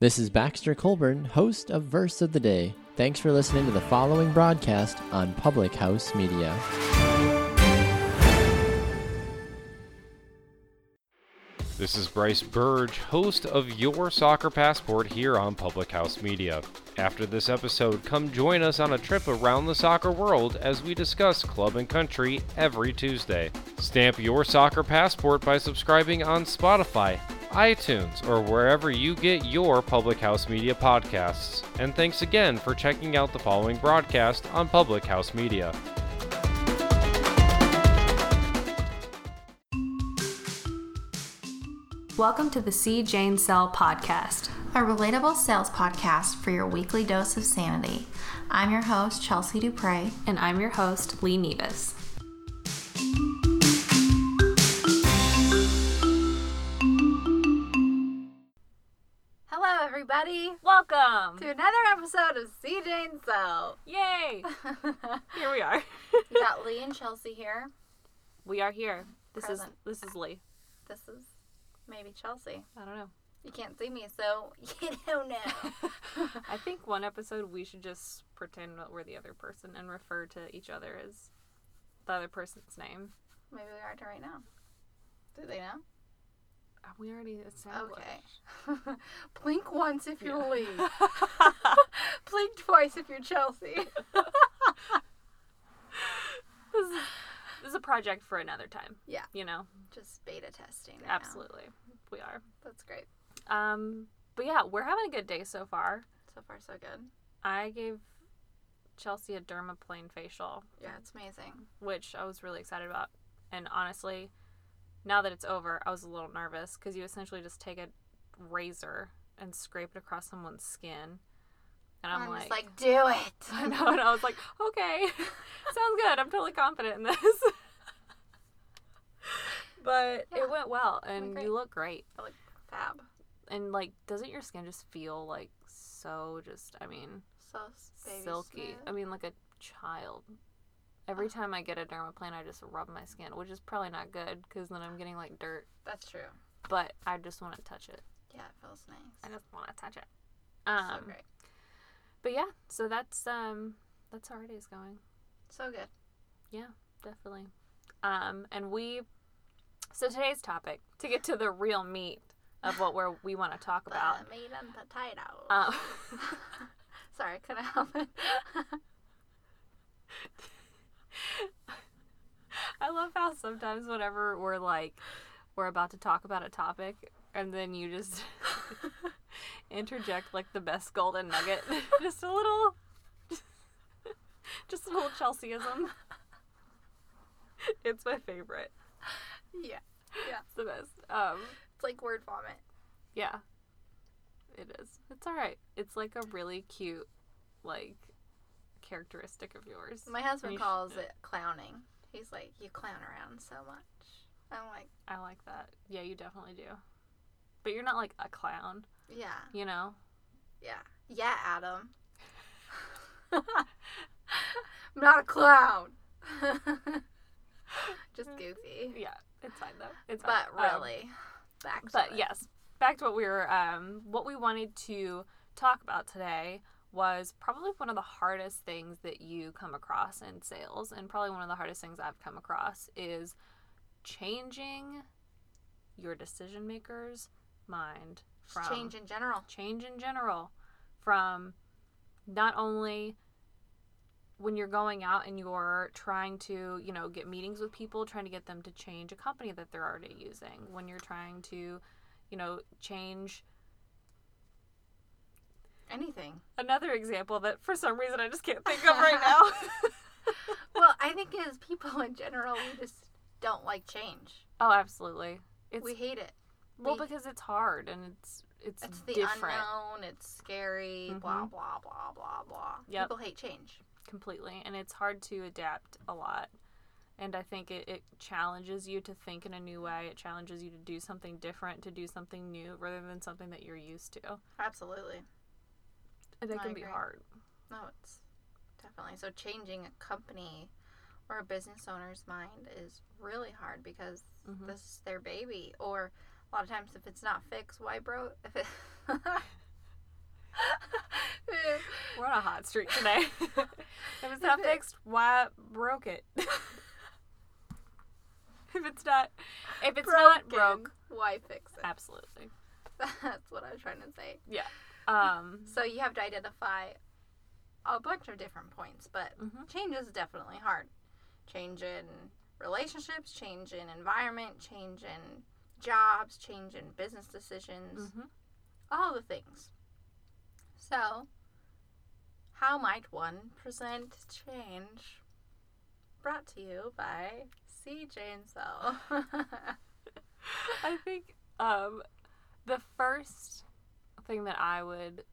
This is Baxter Colburn, host of Verse of the Day. Thanks for listening to the following broadcast on Public House Media. This is Bryce Burge, host of Your Soccer Passport here on Public House Media. After this episode, come join us on a trip around the soccer world as we discuss club and country every Tuesday. Stamp your soccer passport by subscribing on Spotify, iTunes, or wherever you get your Public House Media podcasts. And thanks again for checking out the following broadcast on Public House Media. Welcome to the C. Jane Cell podcast. a relatable sales podcast for your weekly dose of sanity. I'm your host, Chelsea Dupre. And I'm your host, Lee Nevis. Hello, everybody, Welcome! to another episode of C. Jane Cell. Yay! Here we are. you got Lee and Chelsea here. we are here. This Present. is this is Lee. This is maybe Chelsea. I don't know. You can't see me, so you don't know. I think one episode we should just pretend that we're the other person and refer to each other as the other person's name. maybe we are to right now. Do they know? Uh, We already established. Okay. Blink once if you're Yeah. Lee. Blink twice if you're Chelsea. This is, this is a project for another time. Yeah. You know, Just beta testing. right now. absolutely. We are. That's great. Um, but yeah, we're having a good day so far. So far, so good. I gave Chelsea a dermaplane facial, Yeah, it's amazing. which I was really excited about. And honestly, now that it's over, I was a little nervous because you essentially just take a razor and scrape it across someone's skin. And I'm, I'm, like, just like, do it. I know, and I was like, okay, sounds good. I'm totally confident in this. but Yeah. it went well, and you look great. I look Fab. And like, doesn't your skin just feel like so just? I mean, So baby silky. smooth. I mean, like a child. Every time I get a dermaplane, I just rub my skin, which is probably not good because then I'm getting like dirt. That's true. But I just want to touch it. Yeah, it feels nice. I just want to touch it. so Um, great. but yeah, so that's um, that's how our day's going. So good. Yeah, definitely. Um, and we, so today's topic to get to the real meat of what we're we want to talk about. The meat and potatoes. Um, Sorry, couldn't help it. I love how sometimes whenever we're like we're about to talk about a topic and then you just interject like the best golden nugget. just a little just a little Chelseaism. It's my favorite. yeah, Yeah. It's the best. Um it's like word vomit. yeah. It is. It's alright. It's like a really cute like characteristic of yours. My husband You calls should- it clowning. He's like, you clown around so much. I'm like, I like that. Yeah, you definitely do. But you're not like a clown, yeah, you know? yeah, yeah, Adam. I'm not a clown. Just goofy. Yeah, it's fine though. It's But fine. Um, really, back to but it. yes, back to what we were, um, what we wanted to talk about today was probably one of the hardest things that you come across in sales, and probably one of the hardest things I've come across is changing your decision maker's mind from change in general. change in general from not only when you're going out and you're trying to, you know, get meetings with people, trying to get them to change a company that they're already using, when you're trying to, you know, change Anything. another example that for some reason I just can't think of right now. Well, I think as people in general, we just don't like change. oh, absolutely. It's we hate it. well we- because it's hard and it's it's, It's the different unknown. It's scary. Blah Mhm. blah blah blah blah. Yep. People hate change. completely and it's hard to adapt a lot and i think it, it challenges you to think in a new way it challenges you to do something different to do something new rather than something that you're used to Absolutely. I can be hard No, it's definitely so. Changing a company or a business owner's mind is really hard because Mhm. this is their baby. Or a lot of times, if it's not fixed, why bro? If it We're on a hot streak today. if it's not fixed, why broke it? if it's not, if it's not broke, why fix it? absolutely. That's what I was trying to say. Yeah. Um. So you have to identify a bunch of different points, but Mhm. change is definitely hard. Change in relationships, change in environment, change in jobs, change in business decisions, mhm. all the things. So, how might one present change? Brought to you by C. Jane Cell. I think um, the first thing that I would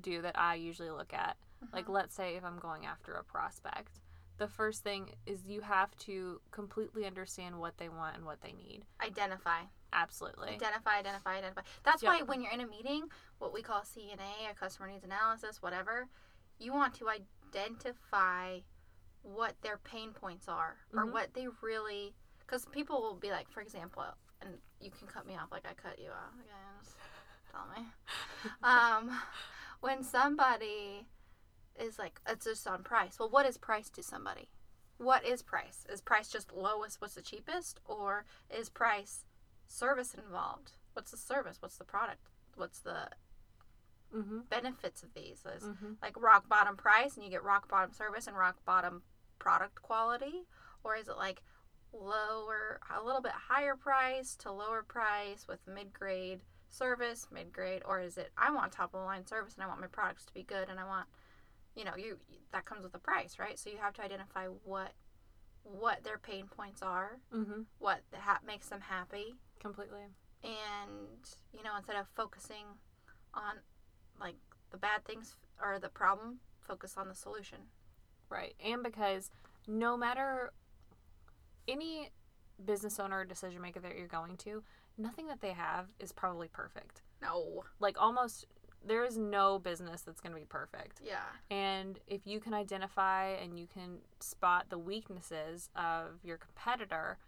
do that I usually look at, like let's say if I'm going after a prospect, the first thing is you have to completely understand what they want and what they need. Identify. Absolutely. Identify, identify, identify. That's Yep. why when you're in a meeting, what we call CNA or customer needs analysis, whatever, you want to identify what their pain points are or Mhm. what they really. Because people will be like, for example, and you can cut me off like I cut you off. Tell me. um, when somebody is like, it's just on price. Well, what is price to somebody? What is price? Is price just lowest? What's the cheapest? Or is price service involved? What's the service? What's the product? What's the Mm-hmm. benefits of these? Is Mm-hmm. like rock bottom price and you get rock bottom service and rock bottom product quality? Or is it like lower, a little bit higher price to lower price with mid grade service, mid grade? Or is it, I want top of the line service and I want my products to be good and I want, you know, you that comes with a price, right? So you have to identify what what their pain points are, Mm-hmm. what the ha- makes them happy, Completely. and you know instead of focusing on like the bad things or the problem focus on the solution Right. And because no matter any business owner or decision maker that you're going to, nothing that they have is probably perfect. no Like almost there is no business that's going to be perfect. yeah And if you can identify and you can spot the weaknesses of your competitor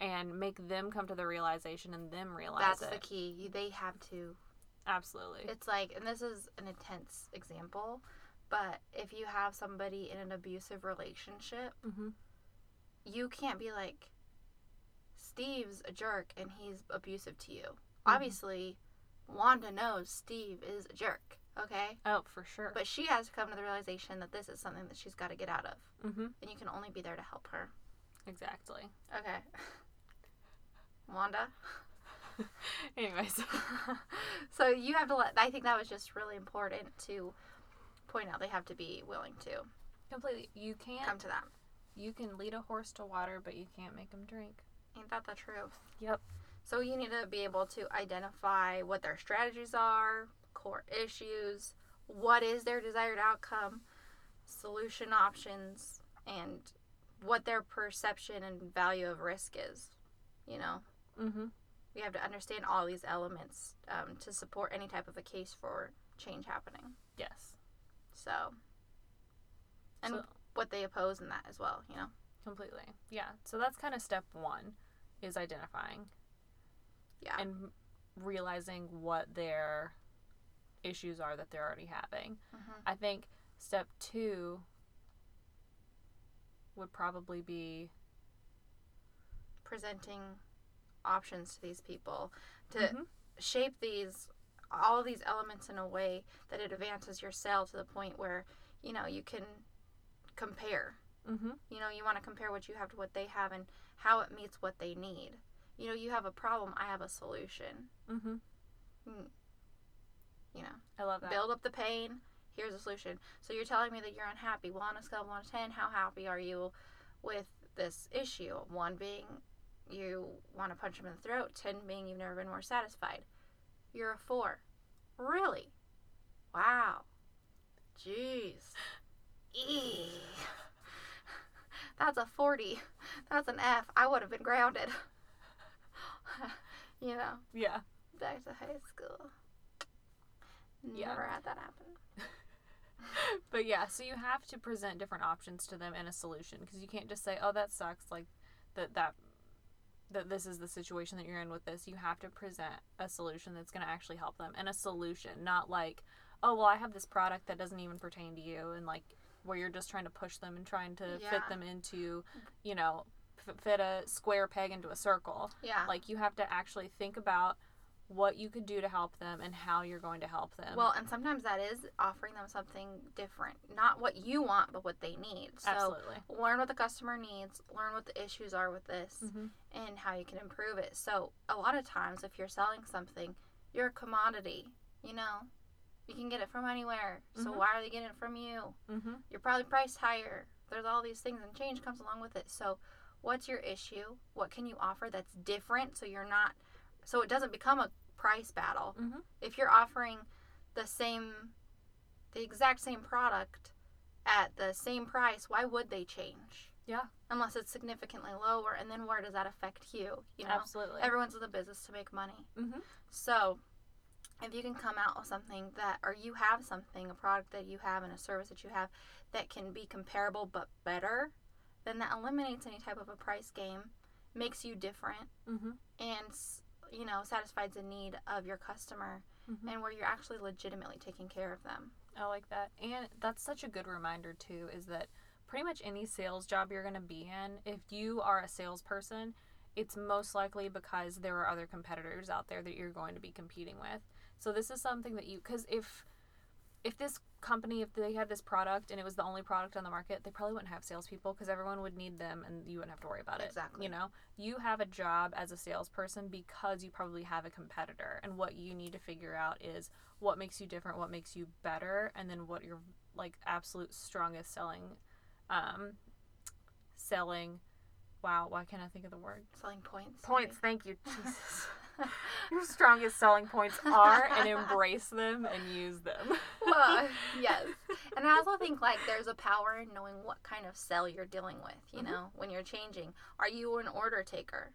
and make them come to the realization and them realize that's it. the key they have to Absolutely. it's like and this is an intense example but if you have somebody in an abusive relationship mm-hmm. you can't be like steve's a jerk and he's abusive to you Mm-hmm. obviously wanda knows steve is a jerk okay Oh, for sure. But she has to come to the realization that this is something that she's got to get out of. mm-hmm. And you can only be there to help her. Exactly. Okay. Wanda? Anyways. so you have to let, I think that was just really important to point out. They have to be willing to Completely. You can't come to that. You can lead a horse to water, but you can't make him drink. Ain't that the truth? Yep. So you need to be able to identify what their strategies are, core issues, what is their desired outcome, solution options, and what their perception and value of risk is. You know, Mm-hmm. we have to understand all these elements um, to support any type of a case for change happening. Yes. So, and So- what they oppose in that as well. You know. Completely. Yeah. So that's kind of step one is identifying Yeah. and realizing what their issues are that they're already having. Mhm. I think step two would probably be presenting options to these people to Mhm. shape these all these elements in a way that it advances your sale to the point where you know you can compare mm-hmm. you know you want to compare what you have to what they have and how it meets what they need. You know you have a problem i have a solution. Mm-hmm. you know I love that. build up the pain here's a solution. So you're telling me that you're unhappy. Well on a scale of 1 to 10 how happy are you with this issue? 1 being you want to punch him in the throat 10 being you've never been more satisfied. You're a 4 really? Wow. Jeez. Eee. That's a 40 that's an f i would have been grounded you know Yeah. back to high school Yeah. never had that happen But yeah, so you have to present different options to them and a solution because you can't just say, "Oh, that sucks." Like that that that this is the situation that you're in with this. You have to present a solution that's going to actually help them and a solution, not like, oh well, I have this product that doesn't even pertain to you, and like where you're just trying to push them and trying to fit them into, you know, f- fit a square peg into a circle. Yeah. Like you have to actually think about what you could do to help them and how you're going to help them. Well, and sometimes that is offering them something different, not what you want, but what they need. So absolutely. learn what the customer needs, learn what the issues are with this, Mhm. and how you can improve it. So a lot of times, if you're selling something, you're a commodity. You know, you can get it from anywhere. So Mhm. why are they getting it from you? Mm-hmm. You're probably priced higher. There's all these things, and change comes along with it. So, what's your issue? What can you offer that's different so you're not, so it doesn't become a price battle? Mhm. If you're offering the same, the exact same product at the same price, why would they change? Yeah. Unless it's significantly lower, and then where does that affect you? You know, Absolutely. everyone's in the business to make money. mm-hmm. So, if you can come out with something that, or you have something, a product that you have and a service that you have that can be comparable but better, then that eliminates any type of a price game, makes you different, Mm-hmm. and, you know, satisfies the need of your customer Mhm. and where you're actually legitimately taking care of them. I like that. And that's such a good reminder, too, is that pretty much any sales job you're going to be in, if you are a salesperson, it's most likely because there are other competitors out there that you're going to be competing with. So this is something that you, because if if this company, if they had this product and it was the only product on the market, they probably wouldn't have salespeople because everyone would need them and you wouldn't have to worry about it. Exactly. You know, you have a job as a salesperson because you probably have a competitor, and what you need to figure out is what makes you different, what makes you better, and then what your like absolute strongest selling, um, selling. Wow, why can't I think of the word? Selling points. Points. Thank you, Jesus. Your strongest selling points are, and embrace them and use them. well, yes. And I also think like there's a power in knowing what kind of cell you're dealing with, you Mhm. know, when you're changing. Are you an order taker?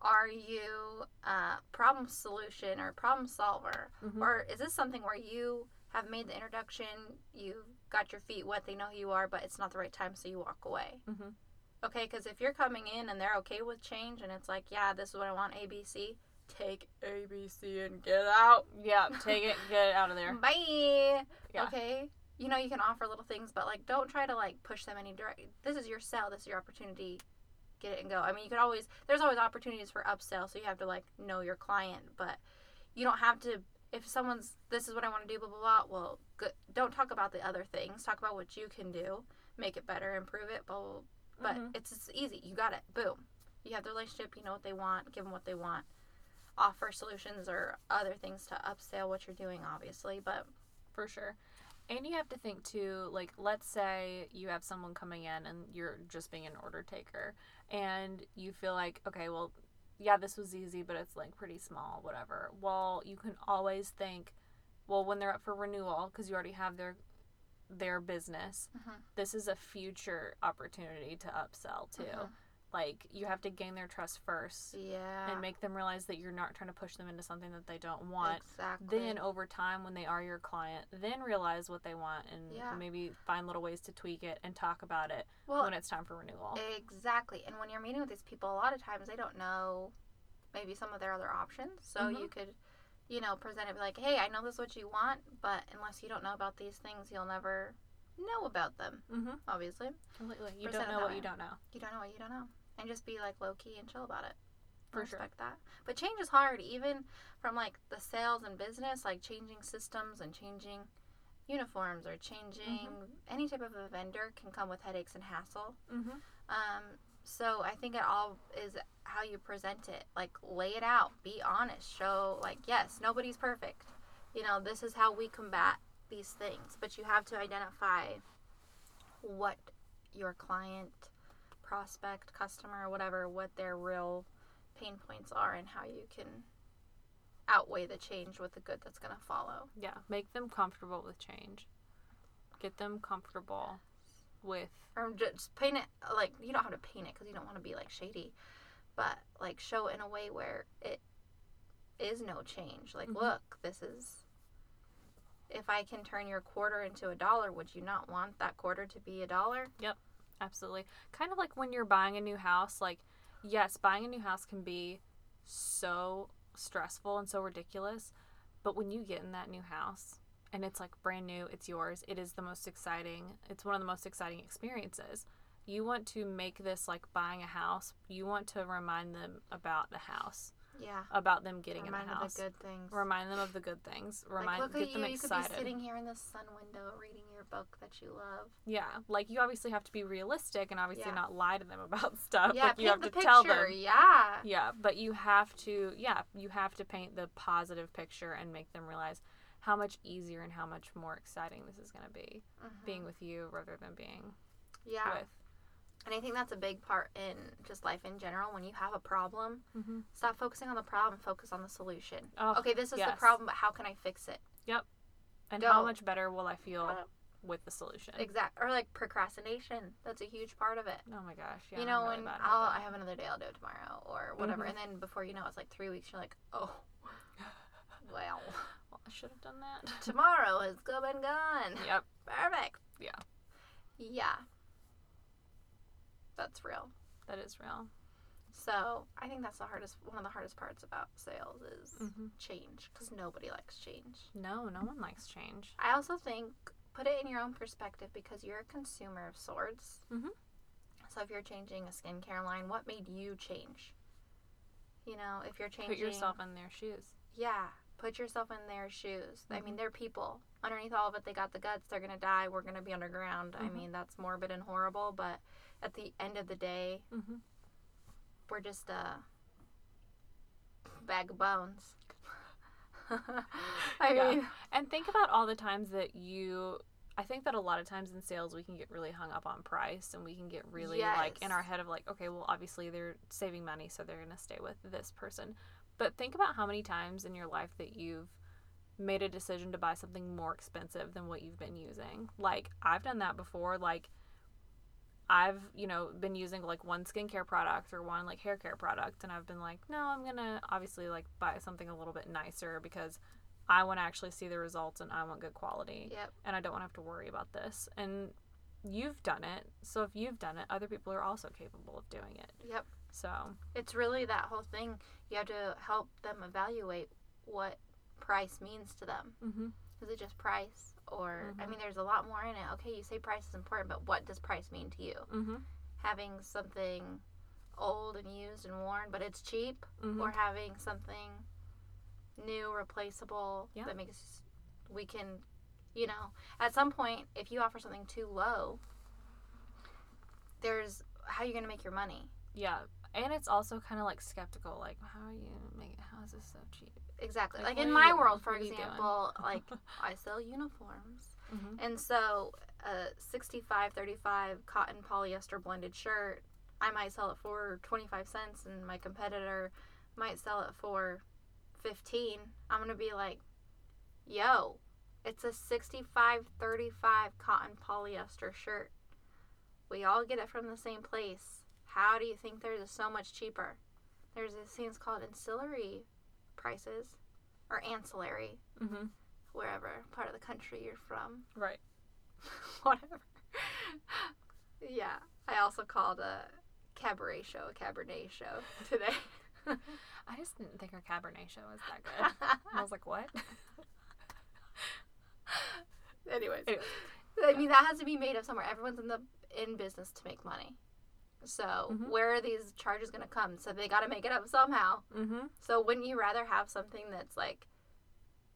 Are you a problem solution or problem solver? Mhm. Or is this something where you have made the introduction, you've got your feet wet, they know who you are, but it's not the right time, so you walk away? Mhm. Okay, because if you're coming in and they're okay with change and it's like, yeah, this is what I want, ABC, take ABC and get out. Yeah, take it, get it out of there. Bye. Yeah. Okay. You know, you can offer little things, but like, don't try to like push them any direct. This is your sell. This is your opportunity. Get it and go. I mean, you could always. There's always opportunities for upsell, so you have to like know your client, but you don't have to. If someone's, this is what I want to do, blah blah blah. Well, good. Don't talk about the other things. Talk about what you can do, make it better, improve it. Blah blah. blah. But Mhm. it's, it's easy. You got it. Boom. You have the relationship. You know what they want. Give them what they want. Offer solutions or other things to upsell what you're doing, obviously. But for sure. And you have to think too, like, let's say you have someone coming in and you're just being an order taker, and you feel like, okay, well, yeah, this was easy, but it's like pretty small, whatever. Well, you can always think, well, when they're up for renewal, because you already have their their business, Mhm. this is a future opportunity to upsell too. Mhm. Like, you have to gain their trust first yeah, and make them realize that you're not trying to push them into something that they don't want exactly. then over time when they are your client then realize what they want and Yeah. maybe find little ways to tweak it and talk about it well, when it's time for renewal exactly. And when you're meeting with these people, a lot of times they don't know maybe some of their other options. So Mhm. you could, you know, present it like, hey, I know this is what you want, but unless you don't know about these things, you'll never know about them. mm-hmm. Obviously, completely you don't know what way. you don't know you don't know what you don't know, and just be like low key and chill about it. For sure. respect that. But change is hard, even from like the sales and business, like changing systems and changing uniforms or changing Mm-hmm. any type of a vendor can come with headaches and hassle. mm-hmm. Um, so I think it all is how you present it. Like lay it out, be honest, show like yes, nobody's perfect. You know, this is how we combat these things, but you have to identify what your client, prospect, customer, whatever, what their real pain points are and how you can outweigh the change with the good that's going to follow. yeah make them comfortable with change get them comfortable with or just paint it like you don't have to paint it because you don't want to be like shady but like show it in a way where it is no change like Mhm. look this is if i can turn your quarter into a dollar would you not want that quarter to be a dollar absolutely kind of like when you're buying a new house like yes buying a new house can be so stressful and so ridiculous but when you get in that new house and it's like brand new, it's yours. It is the most exciting. It's one of the most exciting experiences. You want to make this like buying a house. You want to remind them about the house, Yeah. about them getting Remind in the of house. the good things. Remind them of the good things. Remind like, Remind look get at them you. You could be sitting here in the sun window reading your book that you love. Yeah, like you obviously have to be realistic and obviously Yeah. not lie to them about stuff. yeah, like you have to the tell picture. them. Yeah. Yeah, but you have to yeah, you have to paint the positive picture and make them realize how much easier and how much more exciting this is going to be Mhm. being with you rather than being Yeah. with. And I think that's a big part in just life in general. When you have a problem, Mhm. stop focusing on the problem, focus on the solution. Oh, okay, this is the problem, but how can I fix it? Yep. And how Don't. much better will I feel with the solution? Exact or like procrastination. That's a huge part of it. Oh my gosh, yeah. you know, really when I'll, I have another day, I'll do it tomorrow or whatever, Mhm. and then before you know, it's like three weeks. You're like, oh, well, Well, I should have done that. tomorrow has come and gone. yep. Perfect. Yeah. Yeah. That's real. That is real. So I think that's the hardest. One of the hardest parts about sales is Mhm. change, because nobody likes change. No, no one likes change. I also think put it in your own perspective because you're a consumer of sorts. Mhm. So if you're changing a skincare line, what made you change? You know, if you're changing, Put yourself in their shoes. yeah, put yourself in their shoes. I Mm-hmm. mean, they're people. Underneath all of it, they got the guts. They're gonna die. We're gonna be underground. I Mhm. mean, that's morbid and horrible. But at the end of the day, Mm-hmm. we're just a bag of bones. I Yeah. mean, And think about all the times that you. I think that a lot of times in sales we can get really hung up on price and we can get really like in our head of like, okay, well, obviously they're saving money, so they're going to stay with this person. But think about how many times in your life that you've made a decision to buy something more expensive than what you've been using. Like, I've done that before. Like, I've, you know, been using like one skincare product or one like hair care product, and I've been like, no, I'm gonna obviously like buy something a little bit nicer because I want to actually see the results and I want good quality, yep. and I don't want to have to worry about this. And you've done it, so if you've done it, other people are also capable of doing it. Yep. So, It's really that whole thing. You have to help them evaluate what price means to them. mm-hmm. Is it just price? Or, I Mhm. mean, there's a lot more in it. Okay, you say price is important, but what does price mean to you? Mm-hmm. Having something old and used and worn, but it's cheap, Mm-hmm. or having something new, replaceable Yeah. that makes we can, you know, at some point, if you offer something too low, there's how you going to make your money. yeah, and it's also kind of like skeptical, like how are you make how is this so cheap? Exactly. Like, Like, in you my world, for What are you doing? example, like I sell uniforms. Mm-hmm. And so a 65 35 cotton polyester blended shirt, I might sell it for 25 cents and my competitor might sell it for 15. I'm going to be like, "Yo, it's a 65 35 cotton polyester shirt. We all get it from the same place. How do you think theirs is so much cheaper?" There's these things called ancillary prices or ancillary, Mm-hmm. wherever part of the country you're from. Right. whatever. yeah, I also called a cabaret show a cabernet show today. I just didn't think our Cabernet show was that good. I was like, what? Anyways, Anyways. I mean that has to be made up somewhere. Everyone's in the in business to make money. So Mhm. where are these charges going to come? So they got to make it up somehow. Mm-hmm. So wouldn't you rather have something that's like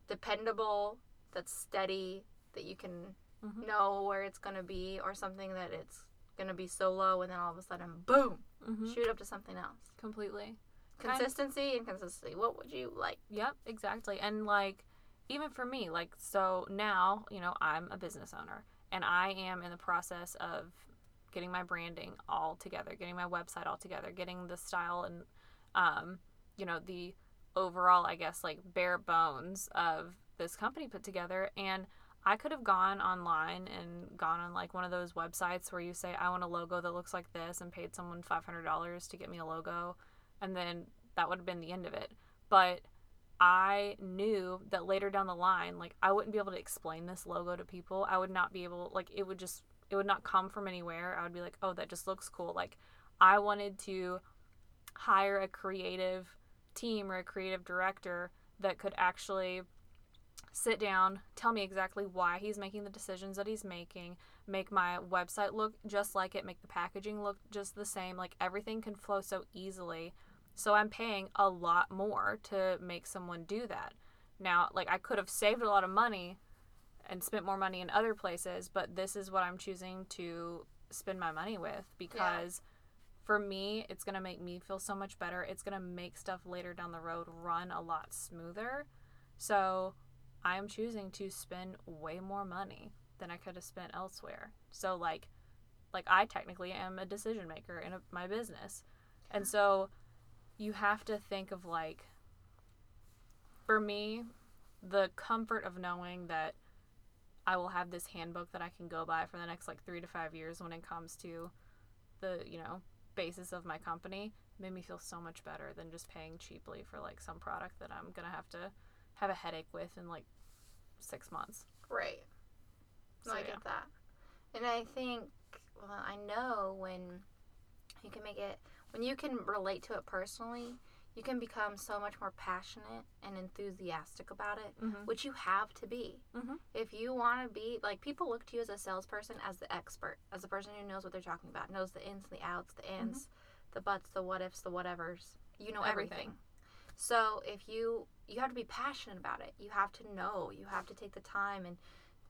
dependable, that's steady, that you can Mhm. know where it's going to be, or something that it's going to be so low and then all of a sudden, boom, Mm-hmm. shoot up to something else? Completely. Consistency and consistency. What would you like? Yep, exactly. And like even for me, like so now, you know, I'm a business owner and I am in the process of getting my branding all together, getting my website all together, getting the style and um, you know, the overall, I guess, like bare bones of this company put together and I could have gone online and gone on like one of those websites where you say I want a logo that looks like this and paid someone $500 to get me a logo and then that would have been the end of it. But I knew that later down the line, like I wouldn't be able to explain this logo to people. I would not be able like it would just it would not come from anywhere. I would be like, "Oh, that just looks cool." Like I wanted to hire a creative team or a creative director that could actually sit down, tell me exactly why he's making the decisions that he's making, make my website look just like it, make the packaging look just the same. Like everything can flow so easily. So I'm paying a lot more to make someone do that. Now, like I could have saved a lot of money and spent more money in other places, but this is what I'm choosing to spend my money with because for me, it's going to make me feel so much better. It's going to make stuff later down the road run a lot smoother. So, I am choosing to spend way more money than I could have spent elsewhere. So, like like I technically am a decision maker in a, my business. And so you have to think of like for me the comfort of knowing that I will have this handbook that I can go by for the next like 3 to 5 years when it comes to the, you know, basis of my company made me feel so much better than just paying cheaply for like some product that I'm going to have to have a headache with in like 6 months. Right. No, So, I yeah. get that. And I think, well, I know when you can make it, when you can relate to it personally, you can become so much more passionate and enthusiastic about it, Mhm. which you have to be. Mhm. If you want to be, like, people look to you as a salesperson as the expert, as the person who knows what they're talking about, knows the ins, the outs, the ins, the buts, the what ifs, the whatevers. You know everything. Everything. So if you you have to be passionate about it. You have to know. You have to take the time and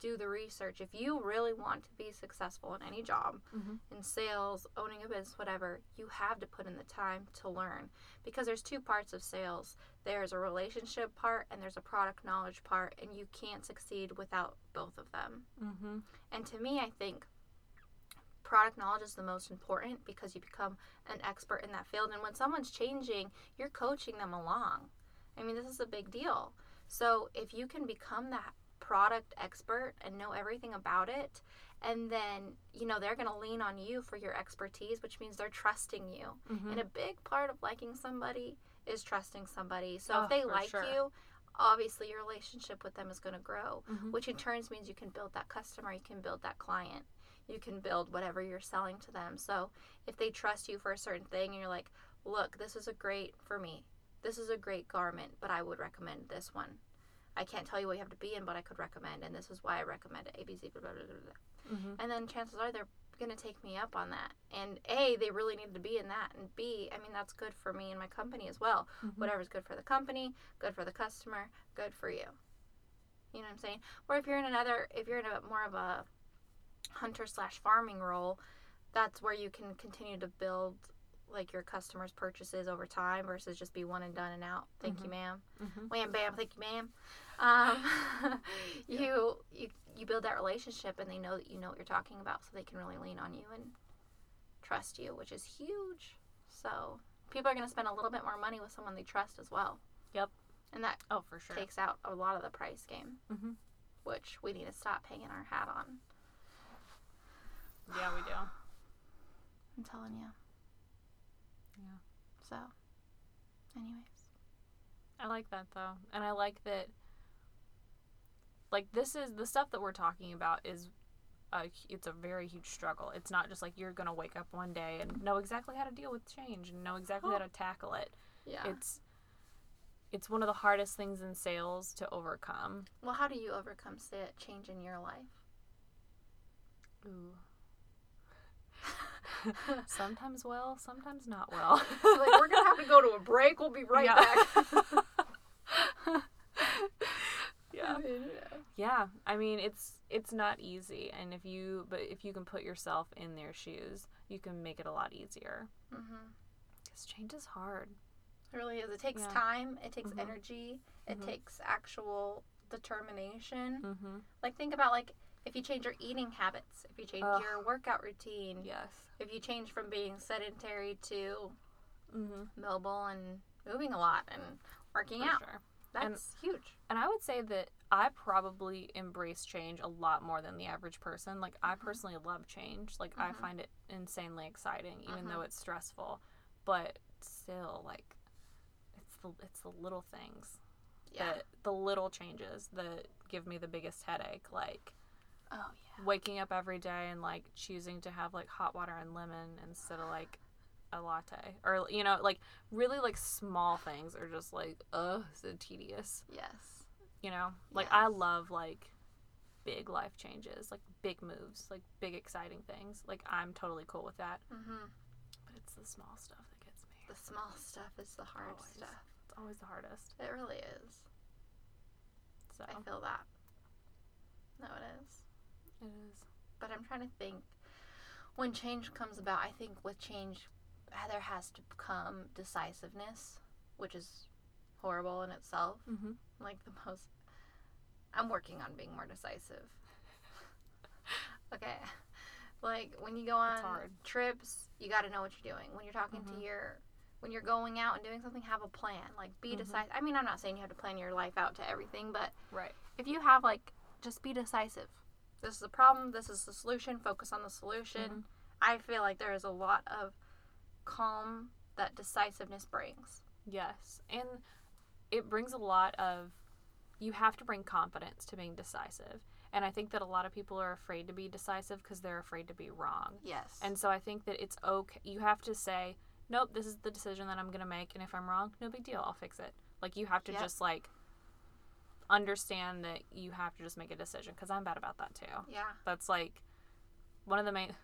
do the research. If you really want to be successful in any job, Mhm. in sales, owning a business, whatever, you have to put in the time to learn. Because there's two parts of sales. There's a relationship part and there's a product knowledge part, and you can't succeed without both of them. Mhm. And to me, I think product knowledge is the most important because you become an expert in that field. And when someone's changing, you're coaching them along. I mean, this is a big deal. So if you can become that product expert and know everything about it, and then, you know, they're going to lean on you for your expertise, which means they're trusting you. Mhm. And a big part of liking somebody is trusting somebody. So Oh, if they like sure. you, obviously your relationship with them is going to grow, Mhm. which in turns means you can build that customer, you can build that client, you can build whatever you're selling to them. So if they trust you for a certain thing and you're like, look, this is a great for me. This is a great garment, but I would recommend this one. I can't tell you what you have to be in, but I could recommend, and this is why I recommend it. ABC, blah, blah, blah, blah. Mhm. And then chances are they're going to take me up on that. And A, they really need to be in that. And B, I mean, that's good for me and my company as well. Mhm. Whatever's good for the company, good for the customer, good for you. You know what I'm saying? Or if you're in another, if you're in a more of a hunter slash farming role, that's where you can continue to build like your customers' purchases over time versus just be one and done and out. Thank you, ma'am. Mhm. Wham bam, thank you, ma'am. Um, you you you build that relationship, and they know that you know what you're talking about, so they can really lean on you and trust you, which is huge. So people are going to spend a little bit more money with someone they trust as well. Yep. And that Oh, for sure. takes out a lot of the price game, Mhm. which we need to stop hanging our hat on. Yeah, we do. I'm telling you. So, anyways. I like that though. And I like that like this is the stuff that we're talking about is a, it's a very huge struggle. It's not just like you're going to wake up one day and know exactly how to deal with change and know exactly how oh. to tackle it. Yeah. It's it's one of the hardest things in sales to overcome. well, how do you overcome change in your life? Ooh. sometimes well, sometimes not well. like, we're going to have to go to a break. We'll be right Yeah. back. yeah. Yeah, I mean it's it's not easy, and if you but if you can put yourself in their shoes, you can make it a lot easier. hmm Because change is hard. It really is. It takes Yeah. time. It takes Mhm. energy. It Mhm. takes actual determination. Mm-hmm. Like think about like if you change your eating habits, if you change Ugh. your workout routine, Yes. if you change from being sedentary to Mm-hmm. mobile and moving a lot and working For out, sure. that's huge. And I would say that I probably embrace change a lot more than the average person. Like I personally love change. Like I Mhm. find it insanely exciting, even though it's stressful. But still, like it's the it's the little things Yeah. that the little changes that give me the biggest headache. Like oh yeah. waking up every day and like choosing to have like hot water and lemon instead of like a latte or you know like really like small things are just like ugh so tedious Yes. You know, like Yes. I love like big life changes, like big moves, like big exciting things. Like I'm totally cool with that. Mm-hmm. But it's the small stuff that gets me. The small stuff is the hard Always. stuff. It's always the hardest. It really is. So I feel that. No, it is. It is. But I'm trying to think. When change comes about, I think with change, there has to come decisiveness, which is horrible in itself. Mm-hmm. Like the most. I'm working on being more decisive. okay. Like when you go on trips, you got to know what you're doing. When you're talking Mhm. to your when you're going out and doing something, have a plan. Like be Mhm. decisive. I mean, I'm not saying you have to plan your life out to everything, but Right. if you have like just be decisive. This is the problem, this is the solution, focus on the solution. Mhm. I feel like there is a lot of calm that decisiveness brings. Yes. And it brings a lot of you have to bring confidence to being decisive. And I think that a lot of people are afraid to be decisive because they're afraid to be wrong. Yes. And so I think that it's okay. You have to say, nope, this is the decision that I'm going to make. And if I'm wrong, no big deal. I'll fix it. Like, you have to Yep. just, like, understand that you have to just make a decision because I'm bad about that too. yeah. That's like one of the main,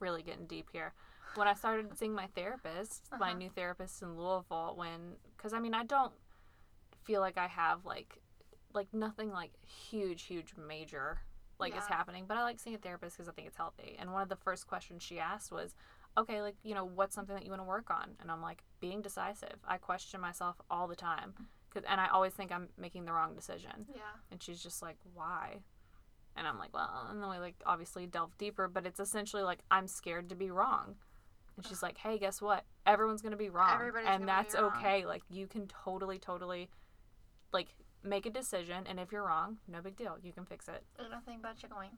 really getting deep here. When I started seeing my therapist, my Uh-huh. new therapist in Louisville, when, because I mean, I don't feel like I have like, like nothing like huge, huge major like is happening, but I like seeing a therapist because I think it's healthy. And one of the first questions she asked was, okay, like, you know, what's something that you want to work on? And I'm like, being decisive. I question myself all the time. Cause, and I always think I'm making the wrong decision. Yeah. And she's just like, why? And I'm like, well, and then we like obviously delve deeper, but it's essentially like I'm scared to be wrong. And she's like, hey, guess what? Everyone's gonna be wrong, Everybody's and that's okay. Like you can totally, totally, like make a decision, and if you're wrong, no big deal. You can fix it. Nothing but you going.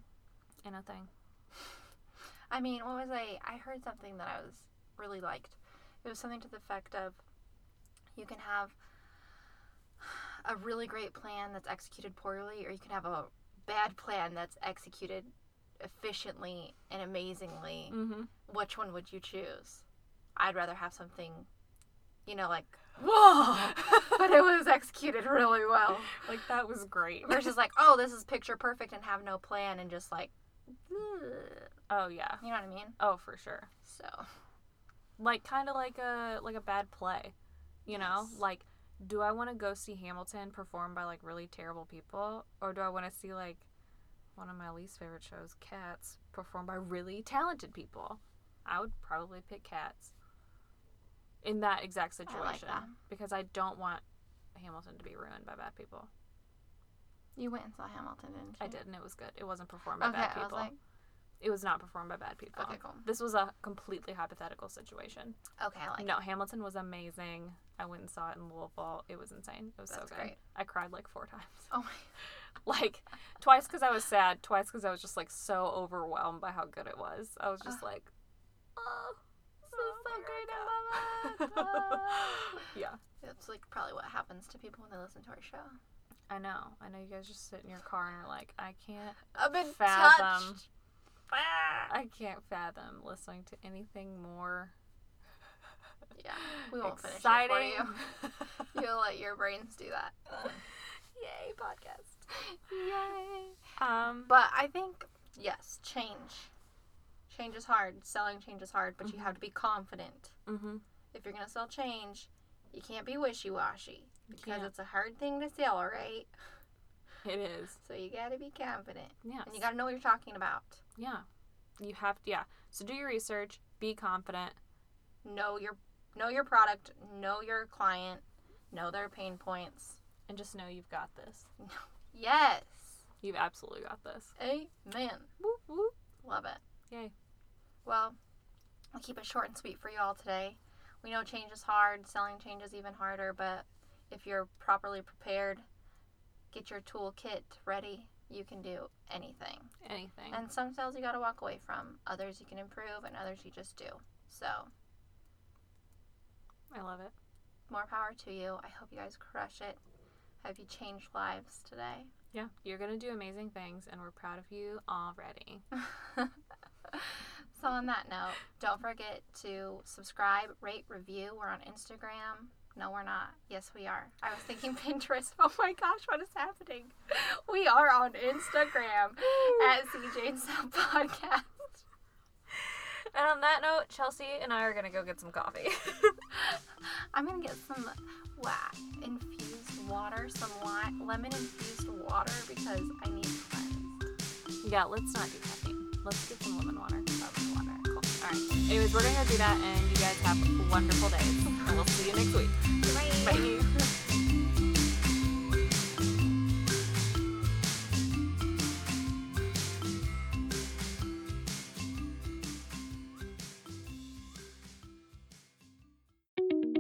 And a thing. I mean, what was I? I heard something that I was really liked. It was something to the effect of you can have a really great plan that's executed poorly, or you can have a bad plan that's executed efficiently and amazingly. Mm-hmm. Which one would you choose? I'd rather have something, you know, like, whoa, but it was executed really well. Like that was great. Versus, like, oh, this is picture perfect and have no plan and just like, ugh. Oh yeah. you know what I mean? Oh for sure. So, Like kind of like a like a bad play. You know, like do I want to go see Hamilton performed by like really terrible people, or do I want to see like one of my least favorite shows, Cats, performed by really talented people? I would probably pick Cats in that exact I like situation that. because I don't want Hamilton to be ruined by bad people. you went and saw Hamilton, didn't you? I did, and it was good. It wasn't performed by Okay, bad I people. was like, it was not performed by bad people. Okay, cool. This was a completely hypothetical situation. okay, I like no, Hamilton was amazing. I went and saw it in Louisville. It was insane. It was That's so good. great. I cried like four times. Oh my, Like twice because I was sad, twice because I was just like so overwhelmed by how good it was. I was just like, oh, this oh is so great. I love it. God. yeah, that's like probably what happens to people when they listen to our show. I know. I know you guys just sit in your car and are like, I can't I've been fathom. touched. I can't fathom listening to anything more Yeah, we won't finish it for you. You'll let your brains do that. Yay, podcast. Yay! Um, But I think yes, change. Change is hard. Selling change is hard, but you Mhm. have to be confident. mm-hmm. If you're gonna sell change, you can't be wishy washy because it's a hard thing to sell, right? It is. So you gotta be confident Yeah. and you gotta know what you're talking about. Yeah. You have to, yeah. So do your research, be confident. Know your know your product, know your client, know their pain points. and just know you've got this. Yes. You've absolutely got this. Amen. Whoop, whoop. Love it. Yay. Well, I'll keep it short and sweet for you all today. We know change is hard, selling change is even harder, but if you're properly prepared, get your toolkit ready, you can do anything. Anything. And some sales you got to walk away from, others you can improve, and others you just do. So, I love it. more power to you. I hope you guys crush it. Have you changed lives today? Yeah. You're going to do amazing things, and we're proud of you already. so, on that note, don't forget to subscribe, rate, review. We're on Instagram, No, we're not. Yes, we are. I was thinking Pinterest. Oh my gosh, what is happening? We are on Instagram at CJ and Sal Podcast. And on that note, Chelsea and I are gonna go get some coffee. I'm gonna get some wa- infused water, some lemon infused water because I need cleanse. yeah, let's not do caffeine. Let's get some lemon water. Lemon water. Cool. All right. Anyways, we're gonna go do that, and you guys have wonderful days. And we'll see you next week. Bye. Bye.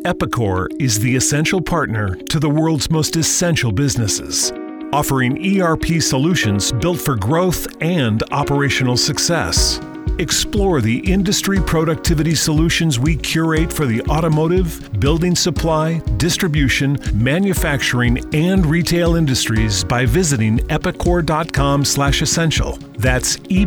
Epicor is the essential partner to the world's most essential businesses, offering ERP solutions built for growth and operational success. Explore the industry productivity solutions we curate for the automotive, building supply, distribution, manufacturing, and retail industries by visiting epicor.com/essential. That's e